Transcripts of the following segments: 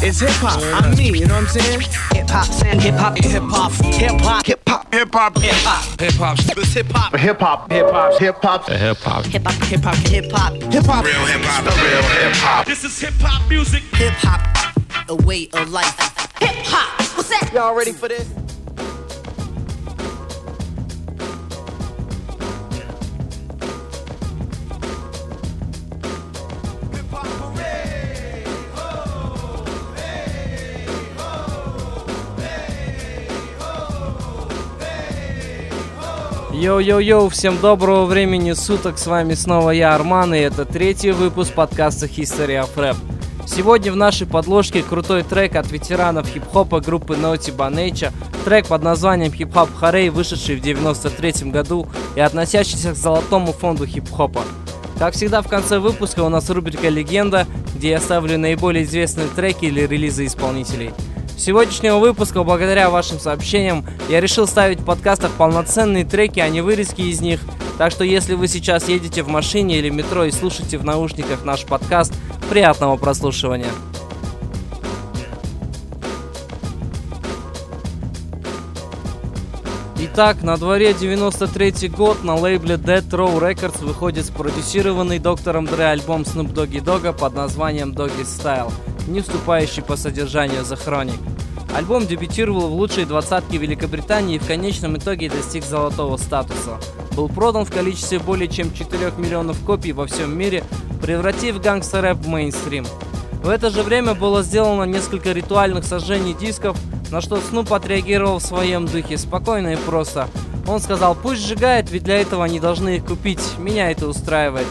It's hip hop. I'm me. You know what I'm saying? Hip hop, saying hip hop, hip hop, hip hop, hip hop, Hip hop. hip hop, Hip hop. It's hip hop. Hip hop. Hip hop. Hip hop. Hip hop. hip hop, hip hop, hip hop, Hip hop. Real hip hop. The real hip hop. This is hip hop music. hip hop, a way of life. Hip hop, what's that? Y'all ready for this? Йоу-йоу-йоу, всем доброго времени суток, с вами снова я, Арман, и это третий выпуск подкаста History of Rap. Сегодня в нашей подложке крутой трек от ветеранов хип-хопа группы Naughty by Nature, трек под названием Hip Hop Hooray, вышедший в 93 году и относящийся к золотому фонду хип-хопа. Как всегда в конце выпуска у нас рубрика «Легенда», где я ставлю наиболее известные треки или релизы исполнителей. Сегодняшнего выпуска, благодаря вашим сообщениям, я решил ставить в подкастах полноценные треки, а не вырезки из них. Так что если вы сейчас едете в машине или метро и слушаете в наушниках наш подкаст, приятного прослушивания. Итак, на дворе 93 год на лейбле Dead Row Records выходит спродюсированный доктором Дре альбом Snoop Doggy Dogg под названием Doggy Style, не вступающий по содержанию The Chronic. Альбом дебютировал в лучшей двадцатке Великобритании и в конечном итоге достиг золотого статуса. Был продан в количестве более чем 4 миллионов копий во всем мире, превратив гангстер-рэп в мейнстрим. В это же время было сделано несколько ритуальных сожжений дисков, на что Снуп отреагировал в своем духе, спокойно и просто. Он сказал, пусть сжигает, ведь для этого они должны их купить, меня это устраивает.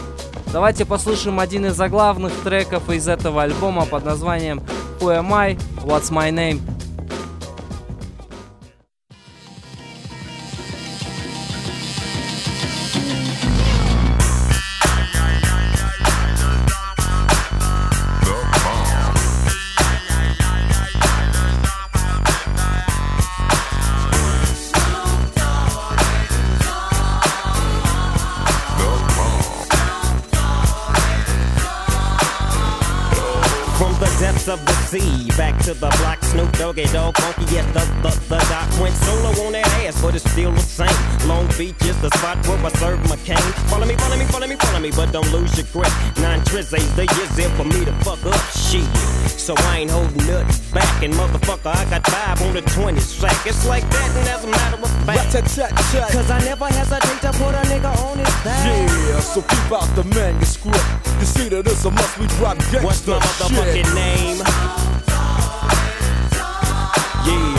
Давайте послушаем один из заглавных треков из этого альбома под названием Who Am I? What's My Name? But don't lose grip. Nine trizzies, the years there for me to fuck up shit. So I ain't holding nothing back, and motherfucker, I got five on the 20 sack. It's like that, and as a matter of fact, cause I never hesitate to put a nigga on his back. Yeah, so keep out the manuscript. You see that it's a must we drop gangsta What's my motherfucking shit. name? Yeah, yeah,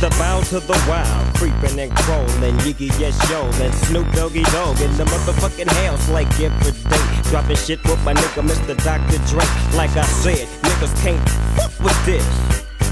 the bow to the wild, creeping and crawling, Yiggy yes yo, and Snoop Doggy Dogg in the motherfucking house like every day. Dropping shit with my nigga Mr. Dr. Dre. Like I said, niggas can't fuck with this.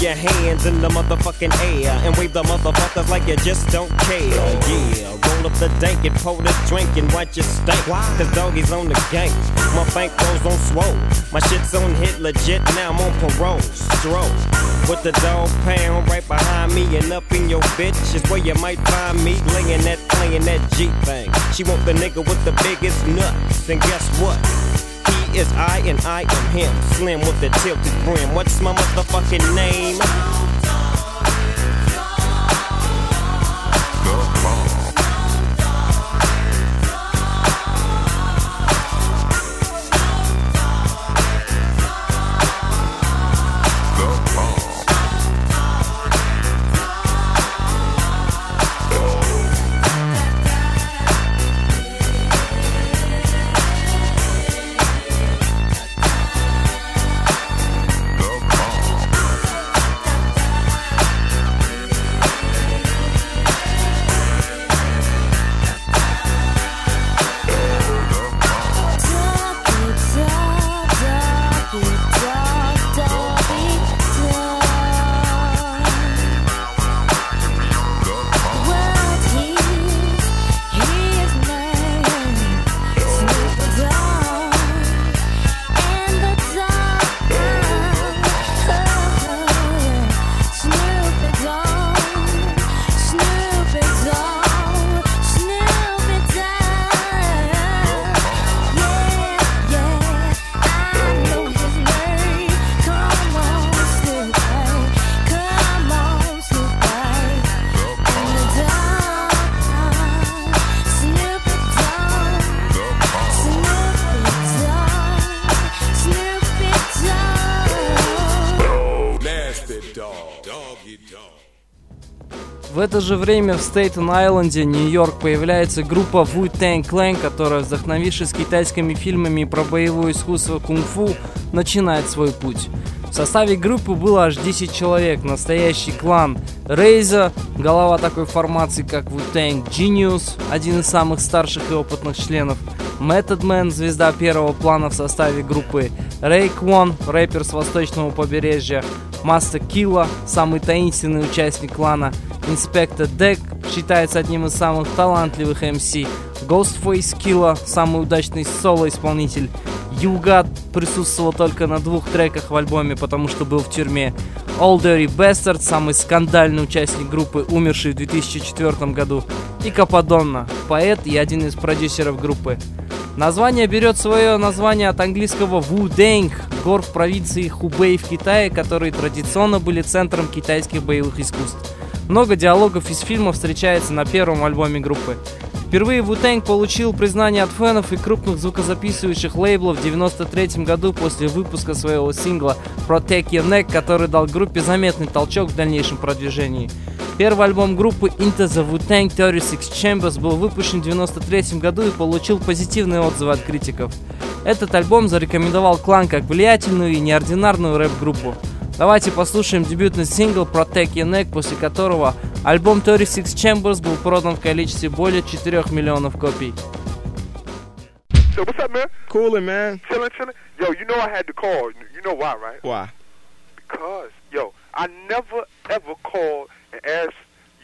your hands in the motherfucking air and wave the motherfuckers like you just don't care. Yeah, roll up the dank and pour the drink and watch it stink. Cause doggies on the gang. My bank rolls on swole. My shit's on hit legit, now I'm on parole. Stroll. With the dog pound right behind me and up in your bitch is where you might find me laying that, playing that G thing. She want the nigga with the biggest nuts. And guess what? He is I and I am him. Slim with the tilted brim. What's my motherfucking name? В это же время в Стейтен-Айленде, Нью-Йорк, появляется группа Wu-Tang Clan, которая, вдохновившись китайскими фильмами про боевое искусство кунг-фу, начинает свой путь. В составе группы было аж 10 человек, настоящий клан Рейза, голова такой формации, как Wu-Tang Genius, один из самых старших и опытных членов, Method Man, звезда первого плана в составе группы, Рэй Квон, рэпер с восточного побережья, Маста Килла, самый таинственный участник клана, Инспектор Дек считается одним из самых талантливых MC, Ghostface Killa, самый удачный соло-исполнитель, Югат присутствовал только на двух треках в альбоме, потому что был в тюрьме. All Dirty Bastard, самый скандальный участник группы, умерший в 2004 году. И Кападонна, поэт и один из продюсеров группы. Название берет свое название от английского Вудэнг, гор в провинции Хубэй в Китае, которые традиционно были центром китайских боевых искусств. Много диалогов из фильма встречается на первом альбоме группы. Впервые Wu-Tang получил признание от фенов и крупных звукозаписывающих лейблов в 93 году после выпуска своего сингла Protect Your Neck, который дал группе заметный толчок в дальнейшем продвижении. Первый альбом группы Into the Wu-Tang 36 Chambers был выпущен в 93 году и получил позитивные отзывы от критиков. Этот альбом зарекомендовал клан как влиятельную и неординарную рэп-группу. Давайте послушаем дебютный сингл Protect Your Neck, после которого альбом 36 Chambers был продан в количестве более 4 миллионов копий. So what's up, man? Coolin', man. Chillin', chillin'. Yo, you know I had to call. You know why, right? Why? Because, yo, I never ever called and asked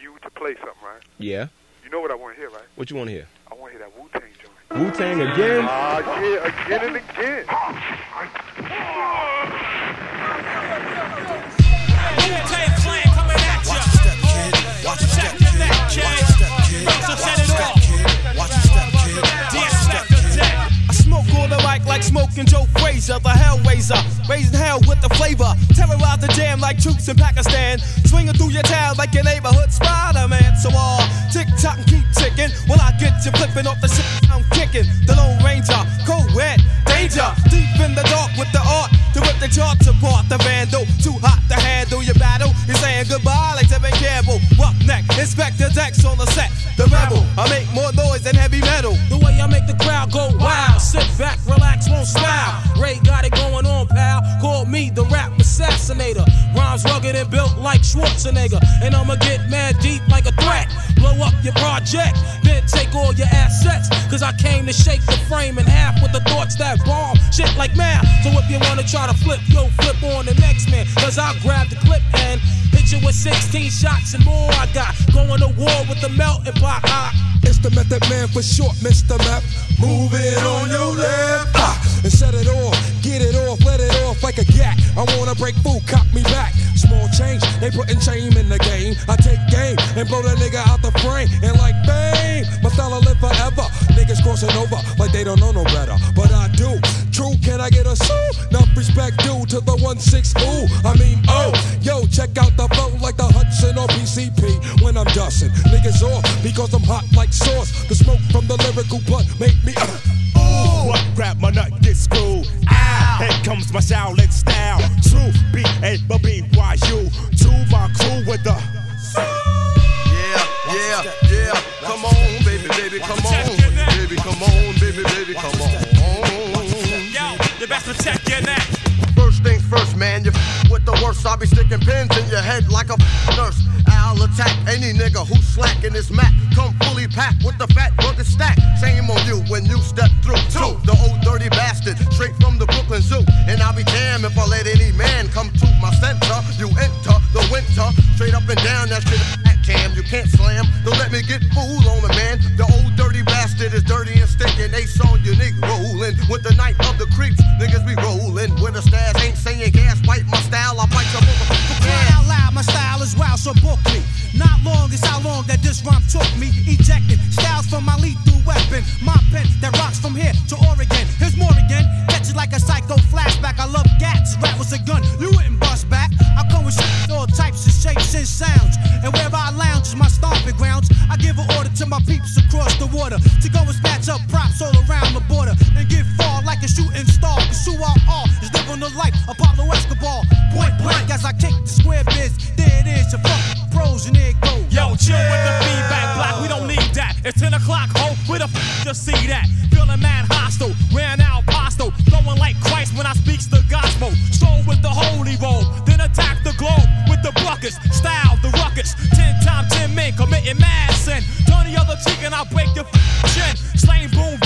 you to play something, right? Yeah. You know what I want to hear, right? What you want to hear? I want to hear that Wu Tang joint. Wu Tang again? Ah, yeah, again and again. I smoke on the mic like smoking Joe Frazier, the Hellraiser. Raising hell with the flavor. Terrorize the jam like troops in Pakistan. Swinging through your town like your neighborhood Spider Man. So all tick tock and keep ticking. When I get you flipping off the shit I'm kicking. The Lone Ranger, wet, danger. Deep in the dark And I'ma get mad deep like a threat. Blow up your project, then take all your assets. Cause I came to shake the frame in half with the thoughts that bomb. Shit like math. So if you wanna try to flip, yo, flip on the next man. Cause I'll grab the clip and hit you with 16 shots and more. I got going to war with the melting pot. I, It's the method man for short, Mr. Map. Move it on your left. Ah, and set it off. Get it off, let it off like a gat. I wanna break food, cop me back. Small change, they putting shame in the game. I take game and blow that nigga out the frame. And like bang, my style live forever. Niggas crossing over like they don't know no better. But I do. True, can I get a sue? Enough respect due to the 1-6 ooh. I mean, oh, yo, check out the flow like the Hudson or PCP when I'm dusting. Niggas off because I'm hot like sauce. The smoke from the lyrical blood make me. Ooh, what? Grab my nut, get screwed. Ah, here comes my Shaolin style. True, B A B B Y U. To my crew with the. Yeah, yeah, yeah. I'll be sticking pins in your head like a nurse. I'll attack any nigga who's slacking his mat. Come fully packed with the fat rugged stack. Shame on you when you step through. Two, the old dirty bastard, straight from the Brooklyn Zoo. And I'll be damned if I let any man come to my center. You enter the winter, straight up and down that shit. Cam, you can't slam. Don't let me get fooled on the man. The old dirty bastard is dirty and stinking. Ace on your nigga rolling with the night of the creeps. So book me. Not long is how long that this rhyme took me. Ejecting styles from my lethal weapon. My pen that rocks from here to Oregon. Here's more again. Catch it like a psycho flashback. I love gats. Rap was a gun. You wouldn't bust back. I come with shit, see that? Feeling mad hostile, ran out postal, flowing like Christ when I speaks the gospel. Stroll with the holy robe, then attack the globe with the buckets, style the ruckus. Ten times ten men committing mad sin. Turn the other cheek and I'll break your chin. Slaying boom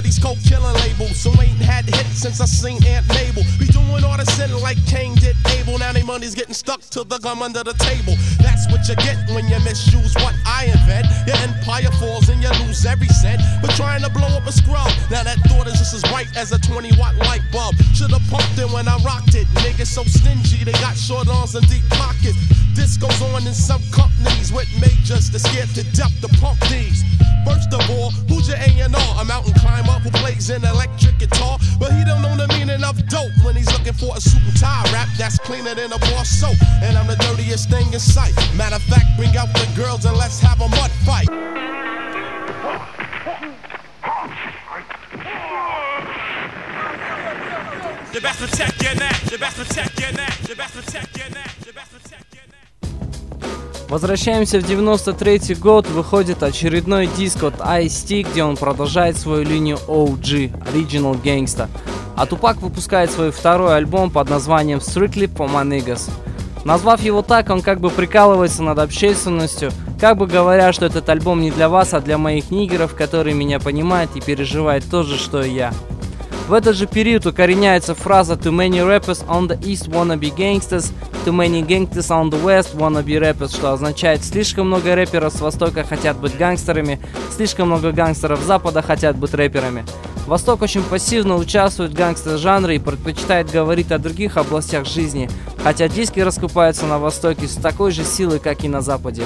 for these coke killing labels. So ain't had hits since I seen Aunt Mabel. Be doing all the sin like Cain did Abel. Now they money's getting stuck to the gum under the table. That's what you get when you misuse what I invent. Your empire falls and you lose every cent. But trying to blow up a scrub. Now that thought is just as bright as a 20 watt light bulb. Should've pumped it when I rocked it. Niggas so stingy, they got short arms and deep pockets. This goes on in some companies with majors that scared to death to pump these. First of all, who's your A&R? A mountain climber who plays an electric guitar, but he don't know the meaning of dope when he's looking for a suit and tie rap that's cleaner than a bar soap. And I'm the dirtiest thing in sight. Matter of fact, bring out the girls and let's have a mud fight. The best protect your neck, the best protect your neck, the best protect your neck, Возвращаемся в 93 год, выходит очередной диск от Ice-T, где он продолжает свою линию OG, Original Gangsta. А Тупак выпускает свой второй альбом под названием Strictly for My Niggas. Назвав его так, он как бы прикалывается над общественностью, как бы говоря, что этот альбом не для вас, а для моих нигеров, которые меня понимают и переживают то же, что и я. В этот же период укореняется фраза «Too many rappers on the east wanna be gangsters, too many gangsters on the west wanna be rappers», что означает «слишком много рэперов с востока хотят быть гангстерами, слишком много гангстеров с запада хотят быть рэперами». Восток очень пассивно участвует в гангстер-жанре и предпочитает говорить о других областях жизни, хотя диски раскупаются на Востоке с такой же силой, как и на Западе.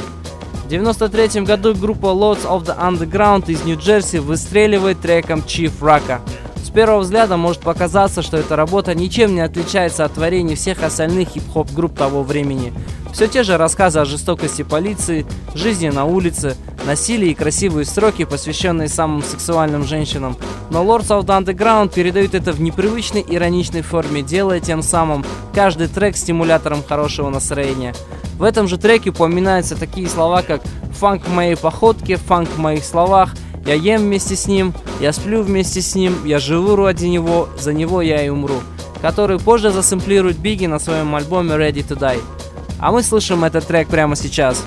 В 93 году группа Lords of the Underground из Нью-Джерси выстреливает треком Chief Raka. С первого взгляда может показаться, что эта работа ничем не отличается от творений всех остальных хип-хоп групп того времени. Все те же рассказы о жестокости полиции, жизни на улице, насилии и красивые строки, посвященные самым сексуальным женщинам. Но Lords of the Underground передают это в непривычной ироничной форме, делая тем самым каждый трек стимулятором хорошего настроения. В этом же треке упоминаются такие слова, как «фанк в моей походке», «фанк в моих словах», «я ем вместе с ним», «я сплю вместе с ним», «я живу ради него», «за него я и умру», который позже засэмплирует Бигги на своем альбоме «Ready to Die». А мы слышим этот трек прямо сейчас.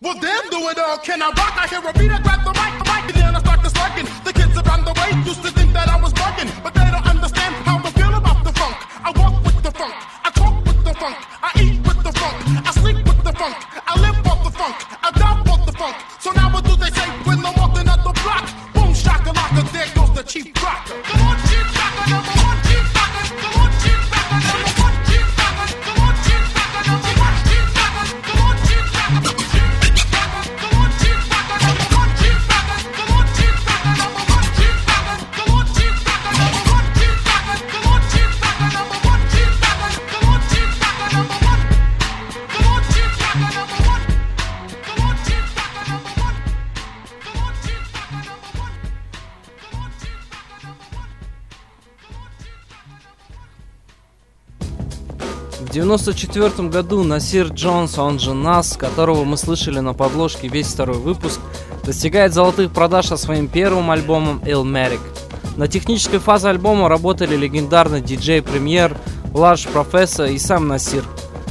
Well, damn, do it all. Can I rock? I hear a beat, I grab the mic, the mic, 1994 году Насир Джонс, он же Нас, которого мы слышали на подложке весь второй выпуск, достигает золотых продаж со своим первым альбомом Illmatic. На технической фазе альбома работали легендарный диджей Премьер, Ларш Профессор и сам Насир.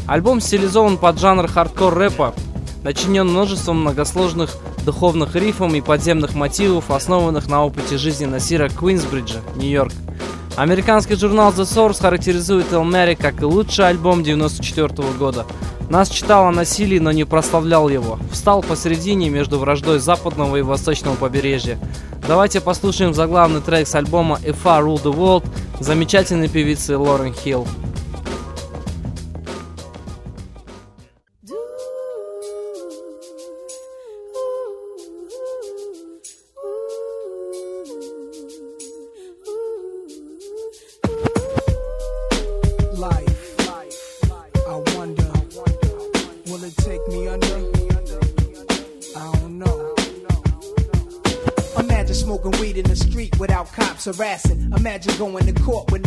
Альбом стилизован под жанр хардкор рэпа, начинен множеством многосложных духовных рифом и подземных мотивов, основанных на опыте жизни Насира Куинсбриджа, Нью-Йорк. Американский журнал The Source характеризует Elmatic как лучший альбом 94 года. Нас читал о насилии, но не прославлял его. Встал посередине между враждой западного и восточного побережья. Давайте послушаем заглавный трек с альбома If I Rule the World замечательной певицы Лорен Хилл. Imagine going to court with.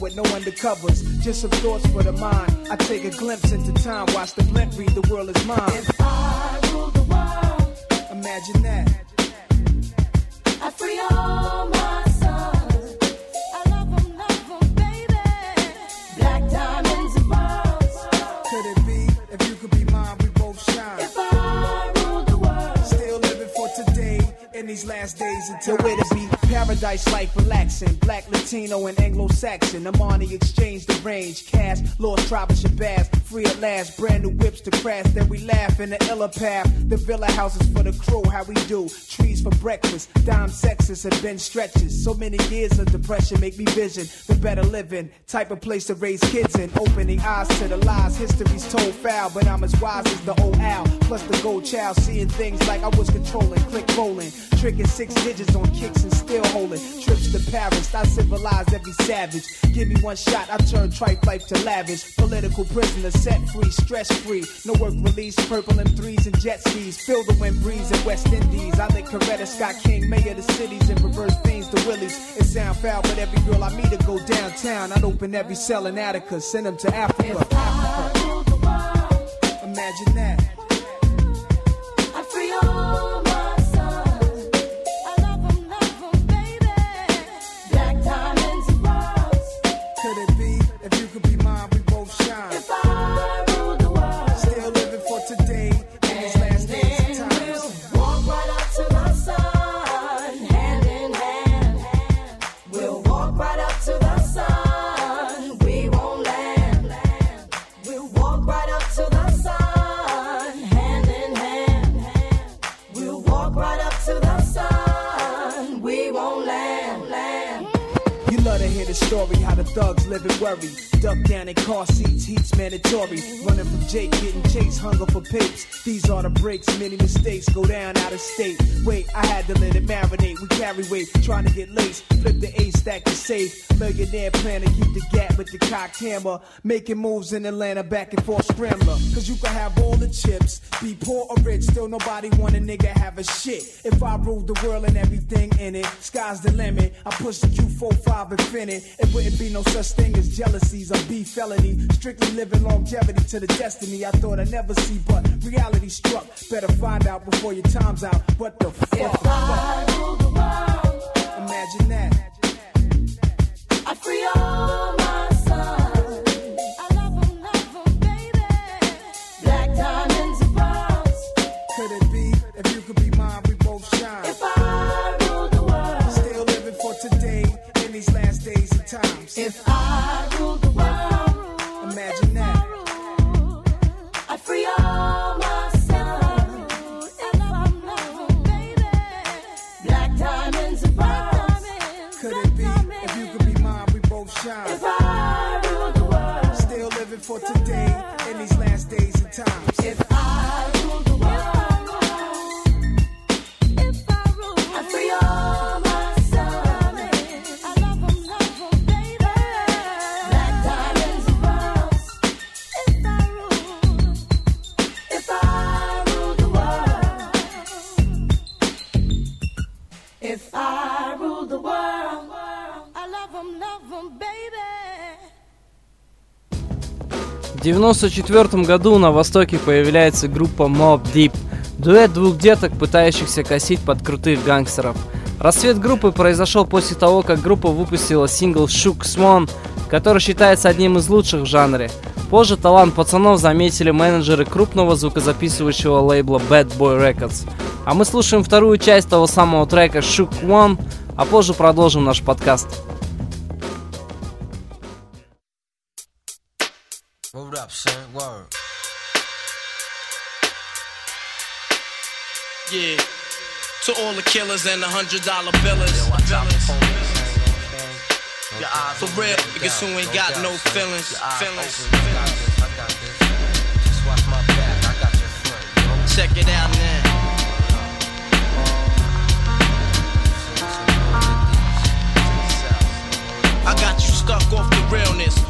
with no undercovers. Just some thoughts for the mind. I take a glimpse into time, watch the blimp read, the world is mine. If I rule the world, imagine that. I free all my sons. I love 'em, love 'em, baby. Black diamonds and pearls. Could it be if you could be mine, we both shine? If I ruled the world, Still living for today in these last days until where to be. Paradise life relaxing. Black, Latino, and Anglo Saxon. Armani exchange the range. Cash, lost tribe of Shabazz. Free at last. Brand new whips to crash. Then we laugh in the illa path. The villa houses for the crew. How we do. Trees for breakfast. Dime sexes and been stretches. So many years of depression make me vision the better living. Type of place to raise kids in. Opening eyes to the lies. History's told foul. But I'm as wise as the old owl. Plus the gold child. Seeing things like I was controlling. Click rolling. Tricking six digits on kicks and still holding. Trips to Paris. I civilized every savage. Give me one shot. I turn tripe life to lavish. Political prisoner set free. Stress free. No work release. Purple M3s and jet skis. Feel the wind breeze in West Indies. I think Coretta Scott King, mayor of the cities, and reverse things to Willies. It sound foul, but every girl I meet to go downtown. I'd open every cell in Attica. Send them to Africa. Imagine that. Worry. Duck down in car seats, heat's mandatory. Running from Jake, getting chased, hunger for papes. These are the breaks, many mistakes go down out of state. Wait, I had to let it marinate. Carry weight, trying to get laced. Flip the A stack to safe. Millionaire plan to keep the gap with the cocked hammer. Making moves in Atlanta, back and forth scrambler. Cause you can have all the chips, be poor or rich, still nobody want a nigga have a shit. If I ruled the world and everything in it, sky's the limit. I push the Q45 infinite. It wouldn't be no such thing as jealousies or beef felony. Strictly living longevity to the destiny I thought I'd never see, but reality struck. Better find out before your time's out. What the fuck? If I rule the world, Imagine that. I'd free all my sons. I love 'em, love 'em, baby. Black diamonds and pearls. Could it be if you could be mine, we both shine? If I rule the world, Still living for today in these last days and times. if I 1994 году на Востоке появляется группа Mob Deep. Дуэт двух деток, пытающихся косить под крутых гангстеров. Рассвет группы произошел после того, как группа выпустила сингл Shook Swan, который считается одним из лучших в жанре. Позже талант пацанов заметили менеджеры крупного звукозаписывающего лейбла Bad Boy Records. А мы слушаем вторую часть того самого трека Shook One, а позже продолжим наш подкаст. Up, son. Word. Yeah. To all the killers and the hundred dollar billers. For real, niggas who ain't got no feelings. Feelings. Check it out now. I got you stuck off the realness.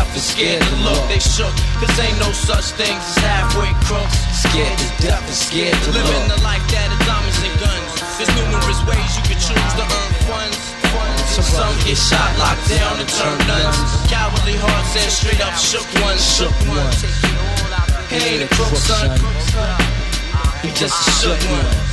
death and scared to look. They shook. Cause ain't no such things as halfway crooks. Scared to death and scared to Living look. the life that is diamonds and guns. There's numerous ways you can choose to earn funds. Some get shot, locked down, and turn nuns. Cowardly hearts and straight up shook ones. Shook ones. He ain't a crook, son. He just a shook one.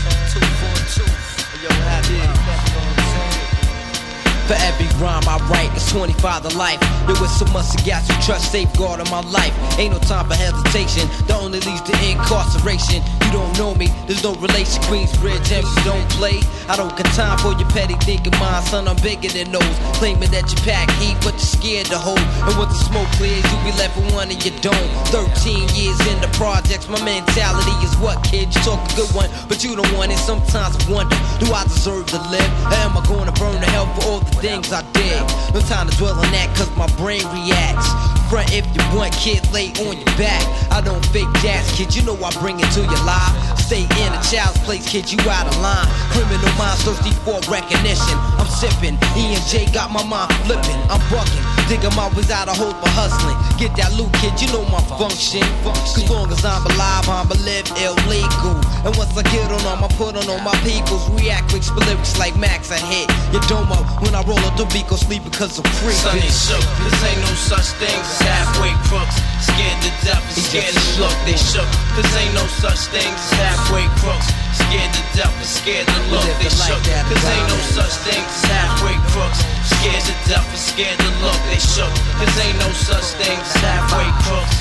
For every rhyme I write, it's 25 to life. There was so much to gas you trust, safeguard of my life. Ain't no time for hesitation, The only leads to incarceration. You don't know me, there's no relation. Queensbridge, and you don't play. I don't got time for your petty thinking, mind, son. I'm bigger than those. Claiming that you pack heat, but you're scared to hold. And once the smoke clears, you be left with one and you don't. 13 years in the projects, my mentality is what, kid? You talk a good one, but you don't want it. Sometimes I wonder, do I deserve to live? Or am I gonna burn to hell for all the things I did? No time to dwell on that, cause my brain reacts. Front if you want, kid, lay on your back. I don't fake jazz, kid, you know I bring it to your life. Stay in a child's place, kid, you out of line. Criminal minds thirsty for recognition. I'm sipping, E and J got my mind flipping. I'm bucking, digging my ways out of hope for hustling. Get that loot, kid, you know my function. function. Cause long as I'm alive, I'ma live illegal. And once I get on them, I put on all my peoples. React quick, spit lyrics like Max, I hit your domo. When I roll up the beat, go sleep because I'm free. Son, they shook. This ain't no such thing as halfway crooks. Scared to death and scared to look. They shook. This ain't no such thing as halfway crooks. Scared to death and scared to look. They shook. This ain't no such thing as halfway crooks. Scared to death and scared to look. They shook. This ain't no such thing as halfway crooks.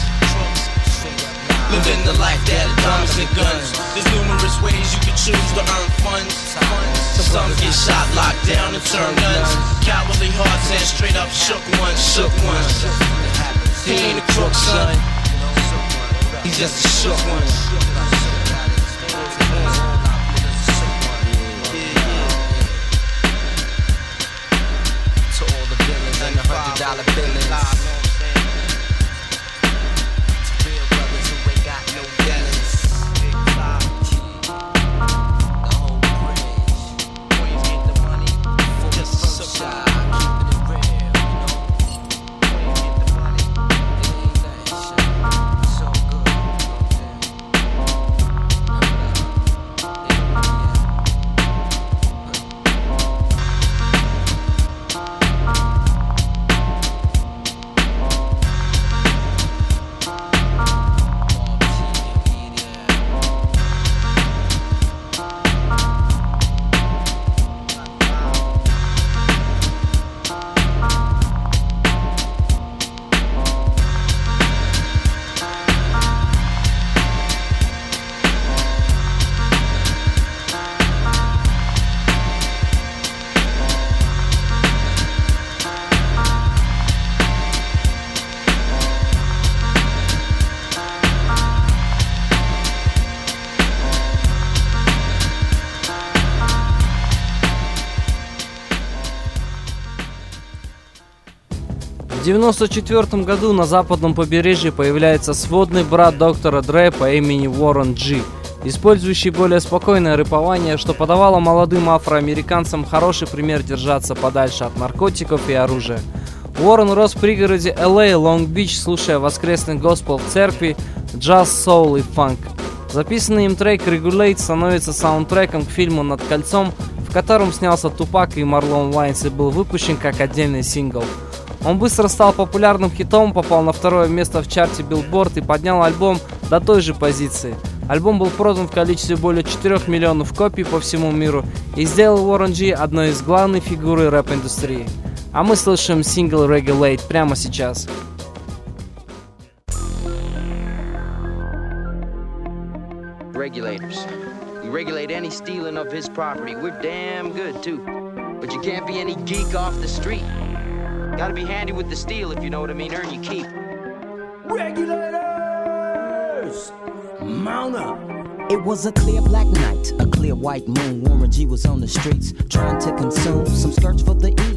Living the life that is diamonds and guns. There's numerous ways you can choose to earn funds. Some get shot, locked down, and turn guns. Cowardly hearts and straight up shook ones, shook ones. He ain't a crook, son. He's just a shook one. Dollar billings. 1994 году на западном побережье появляется сводный брат доктора Дре по имени Уоррен Джи, использующий более спокойное рэпование, что подавало молодым афроамериканцам хороший пример держаться подальше от наркотиков и оружия. Уоррен рос в пригороде Л.А., Лонг-Бич, слушая воскресный госпел в церкви, джаз, соул и фанк. Записанный им трек «Regulate» становится саундтреком к фильму «Над кольцом», в котором снялся Тупак и Марлон Вайнс и был выпущен как отдельный сингл. Он быстро стал популярным хитом, попал на второе место в чарте Billboard и поднял альбом до той же позиции. Альбом был продан в количестве более 4 миллионов копий по всему миру и сделал Уоррен Джи одной из главных фигуры рэп-индустрии. А мы слышим сингл Regulate прямо сейчас. Regulators. We regulate any stealing of his property. We're damn good, too. But you can't be any geek off the street. Gotta be handy with the steel, if you know what I mean. Earn your keep. Regulators! Mount up! It was a clear black night, a clear white moon. Warren G was on the streets trying to consume some skirts for the E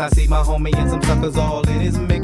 I see my homie and some suckers all in his mix.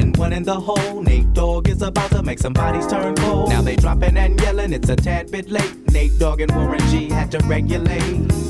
and one in the hole. Nate Dogg is about to make some bodies turn cold. Now they dropping and yelling, it's a tad bit late. Nate Dogg and Warren G had to regulate.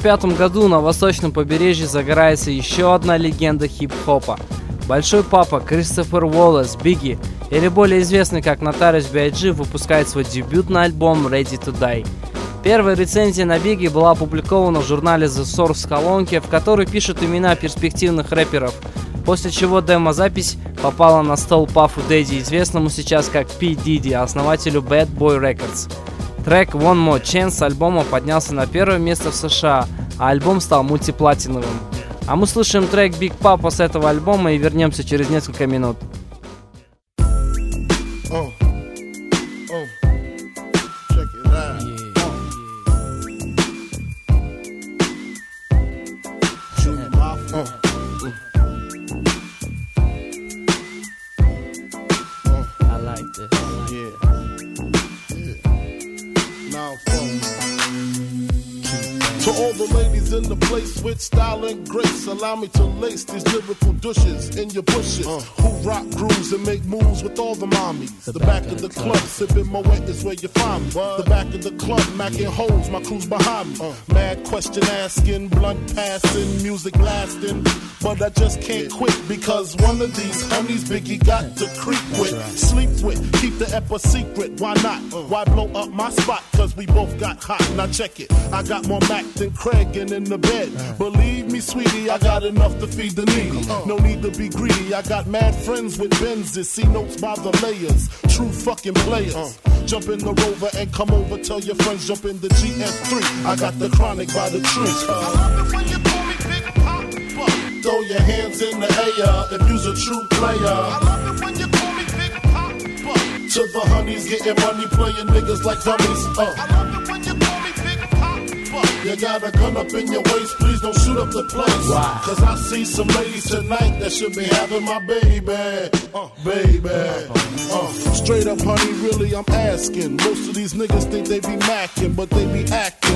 1995 году на восточном побережье загорается еще одна легенда хип-хопа. Большой папа Кристофер Уоллес Бигги, или более известный как Нотариус Биаджи, выпускает свой дебютный альбом Ready to Die. Первая рецензия на Бигги была опубликована в журнале The Source колонке, в которой пишут имена перспективных рэперов, после чего демо-запись попала на стол Пафу Дэдди, известному сейчас как P. Diddy, основателю Bad Boy Records. Трек One More Chance альбома поднялся на первое место в США, а альбом стал мультиплатиновым. А мы слушаем трек Big Papa с этого альбома и вернемся через несколько минут. Allow me to lace these lyrical douches in your bushes. Who rock grooves and make moves with all the mommies. The, back, of the club, sipping Moët is where you find me. The back of the club, macking holes, my crew's behind me. Mad question asking, blunt passing, music lasting. But I just can't quit because one of these honeys Biggie got to creep with, sleep with, keep the ep a secret. Why not? Why blow up my spot? Cause we both got hot. Now check it. I got more Mac than Craig and in the bed. Believe me, sweetie, I got enough to feed the needy. No need to be greedy. I got mad friends with Benzes. See notes by the layers. True fucking players. Jump in the rover and come over. Tell your friends jump in the GS3. I got the chronic by the tree. I love it when you call me Big Papa. Throw your hands in the air if you's a true player. I love it when you call me Big Papa. To the honeys getting money, playing niggas like dummies. Uh. You call me Big Papa. You got a gun up in your waist, please don't shoot up the place. Why? Cause I see some ladies tonight that should be having my baby. Uh, baby. Uh, straight up, honey, really, I'm asking. Most of these niggas think they be macking, but they be acting.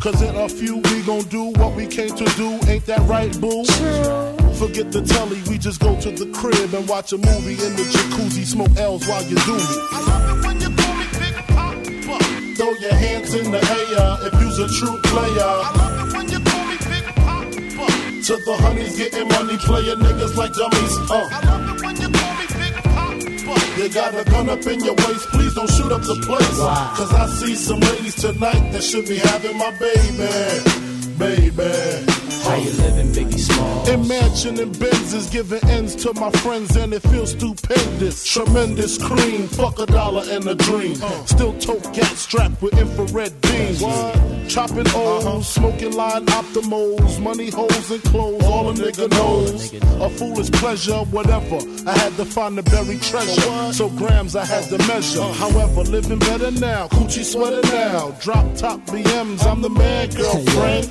cause in a few we gon' do what we came to do. Ain't that right, boo? Forget the telly, we just go to the crib and watch a movie in the jacuzzi. Smoke L's while you do me. You Throw your hands in the air if you's a true player. To the honeys getting money, playing niggas like dummies. Uh. You got a gun up in your waist, please don't shoot up the place. Cause I see some ladies tonight that should be having my baby. Baby. How you living, Biggie Small? In mansion and Benzes, giving ends to my friends, and it feels stupendous. Tremendous cream, fuck a dollar and a dream. Still tote gat strapped with infrared beams. Chopping O's, smoking Lime Optimos, money holes and clothes, all a nigga knows. A foolish pleasure, whatever. I had to find the buried treasure, so grams I had to measure. However, living better now, coochie sweater now. Drop top BMs, I'm the man, girlfriend.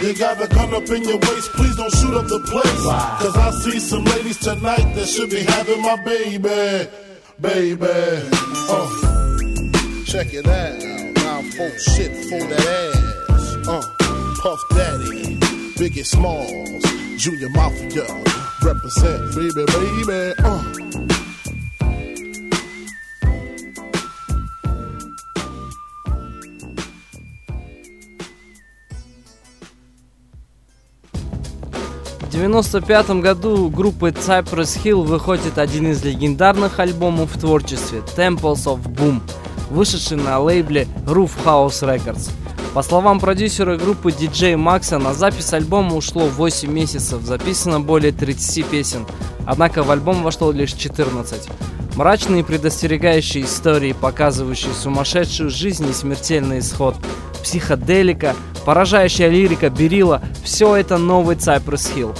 You got a gun up in your waist, please don't shoot up the place. Cause I see some ladies tonight that should be having my baby. Baby. Uh. Check it out. Now folk shit for that ass. Uh. Puff Daddy. Biggie Smalls. Junior Mafia. Represent, baby, baby. Uh. 1995 году группы Cypress Hill выходит один из легендарных альбомов в творчестве Temples of Boom, вышедший на лейбле Roof House Records. По словам продюсера группы DJ Макса, на запись альбома ушло 8 месяцев, записано более 30 песен, однако в альбом вошло лишь 14. Мрачные предостерегающие истории, показывающие сумасшедшую жизнь и смертельный исход, психоделика, поражающая лирика Берила – все это новый Cypress Hill.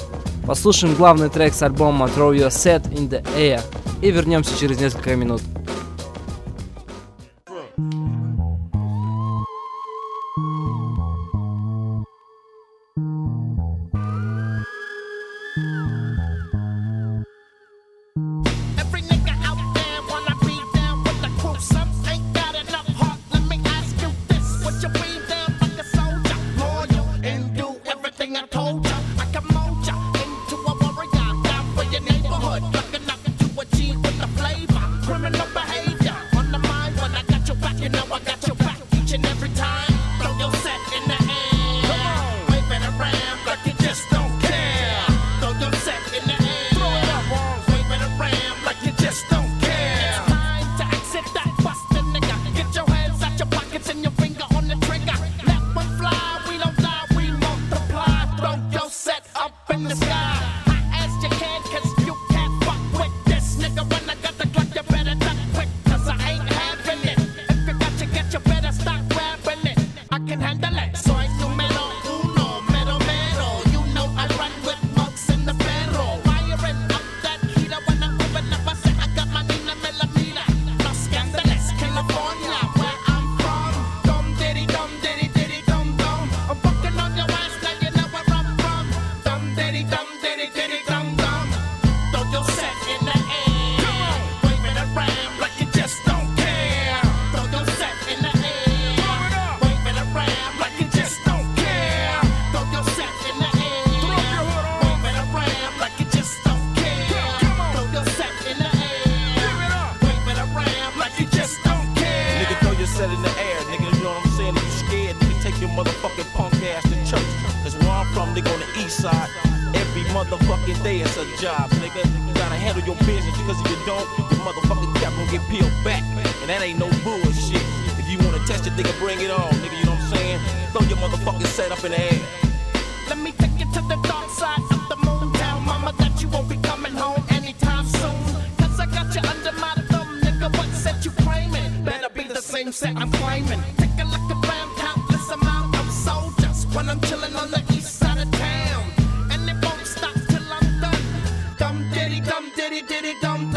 Послушаем главный трек с альбома Throw Your Set in the Air и вернемся через несколько минут. Every motherfucking day it's a job, nigga. You gotta handle your business because if you don't, your motherfucking cap gonna get peeled back. And that ain't no bullshit. If you wanna test it, nigga, bring it on, nigga. You know what I'm saying? Throw your motherfucking set up in the air. Let me take you to the dark side of the moon. Tell mama that you won't be coming home anytime soon. Cause I got you under my thumb, nigga. What set you claiming? Better be the same set I'm claiming. Take a look around, countless amount of soldiers. When I'm chilling on the diddy, diddy, dum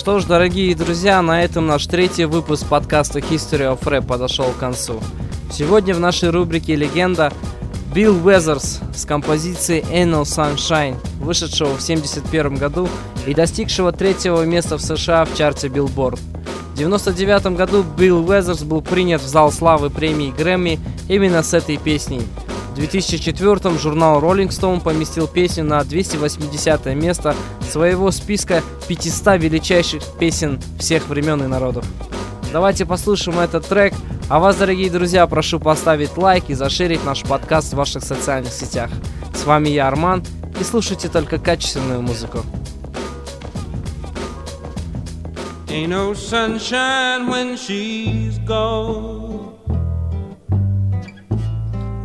Что ж, дорогие друзья, на этом наш третий выпуск подкаста History of Rap подошел к концу. Сегодня в нашей рубрике «Легенда» Билл Уэзерс с композицией No Sunshine, вышедшего в 1971 году и достигшего третьего места в США в чарте Billboard. В 1999 году Билл Уэзерс был принят в зал славы премии Грэмми именно с этой песней. В 2004 журнал Rolling Stone поместил песню на 280 место своего списка 500 величайших песен всех времен и народов. Давайте послушаем этот трек, а вас, дорогие друзья, прошу поставить лайк и зашерить наш подкаст в ваших социальных сетях. С вами я, Арман, и слушайте только качественную музыку. Ain't no sunshine when she's gone.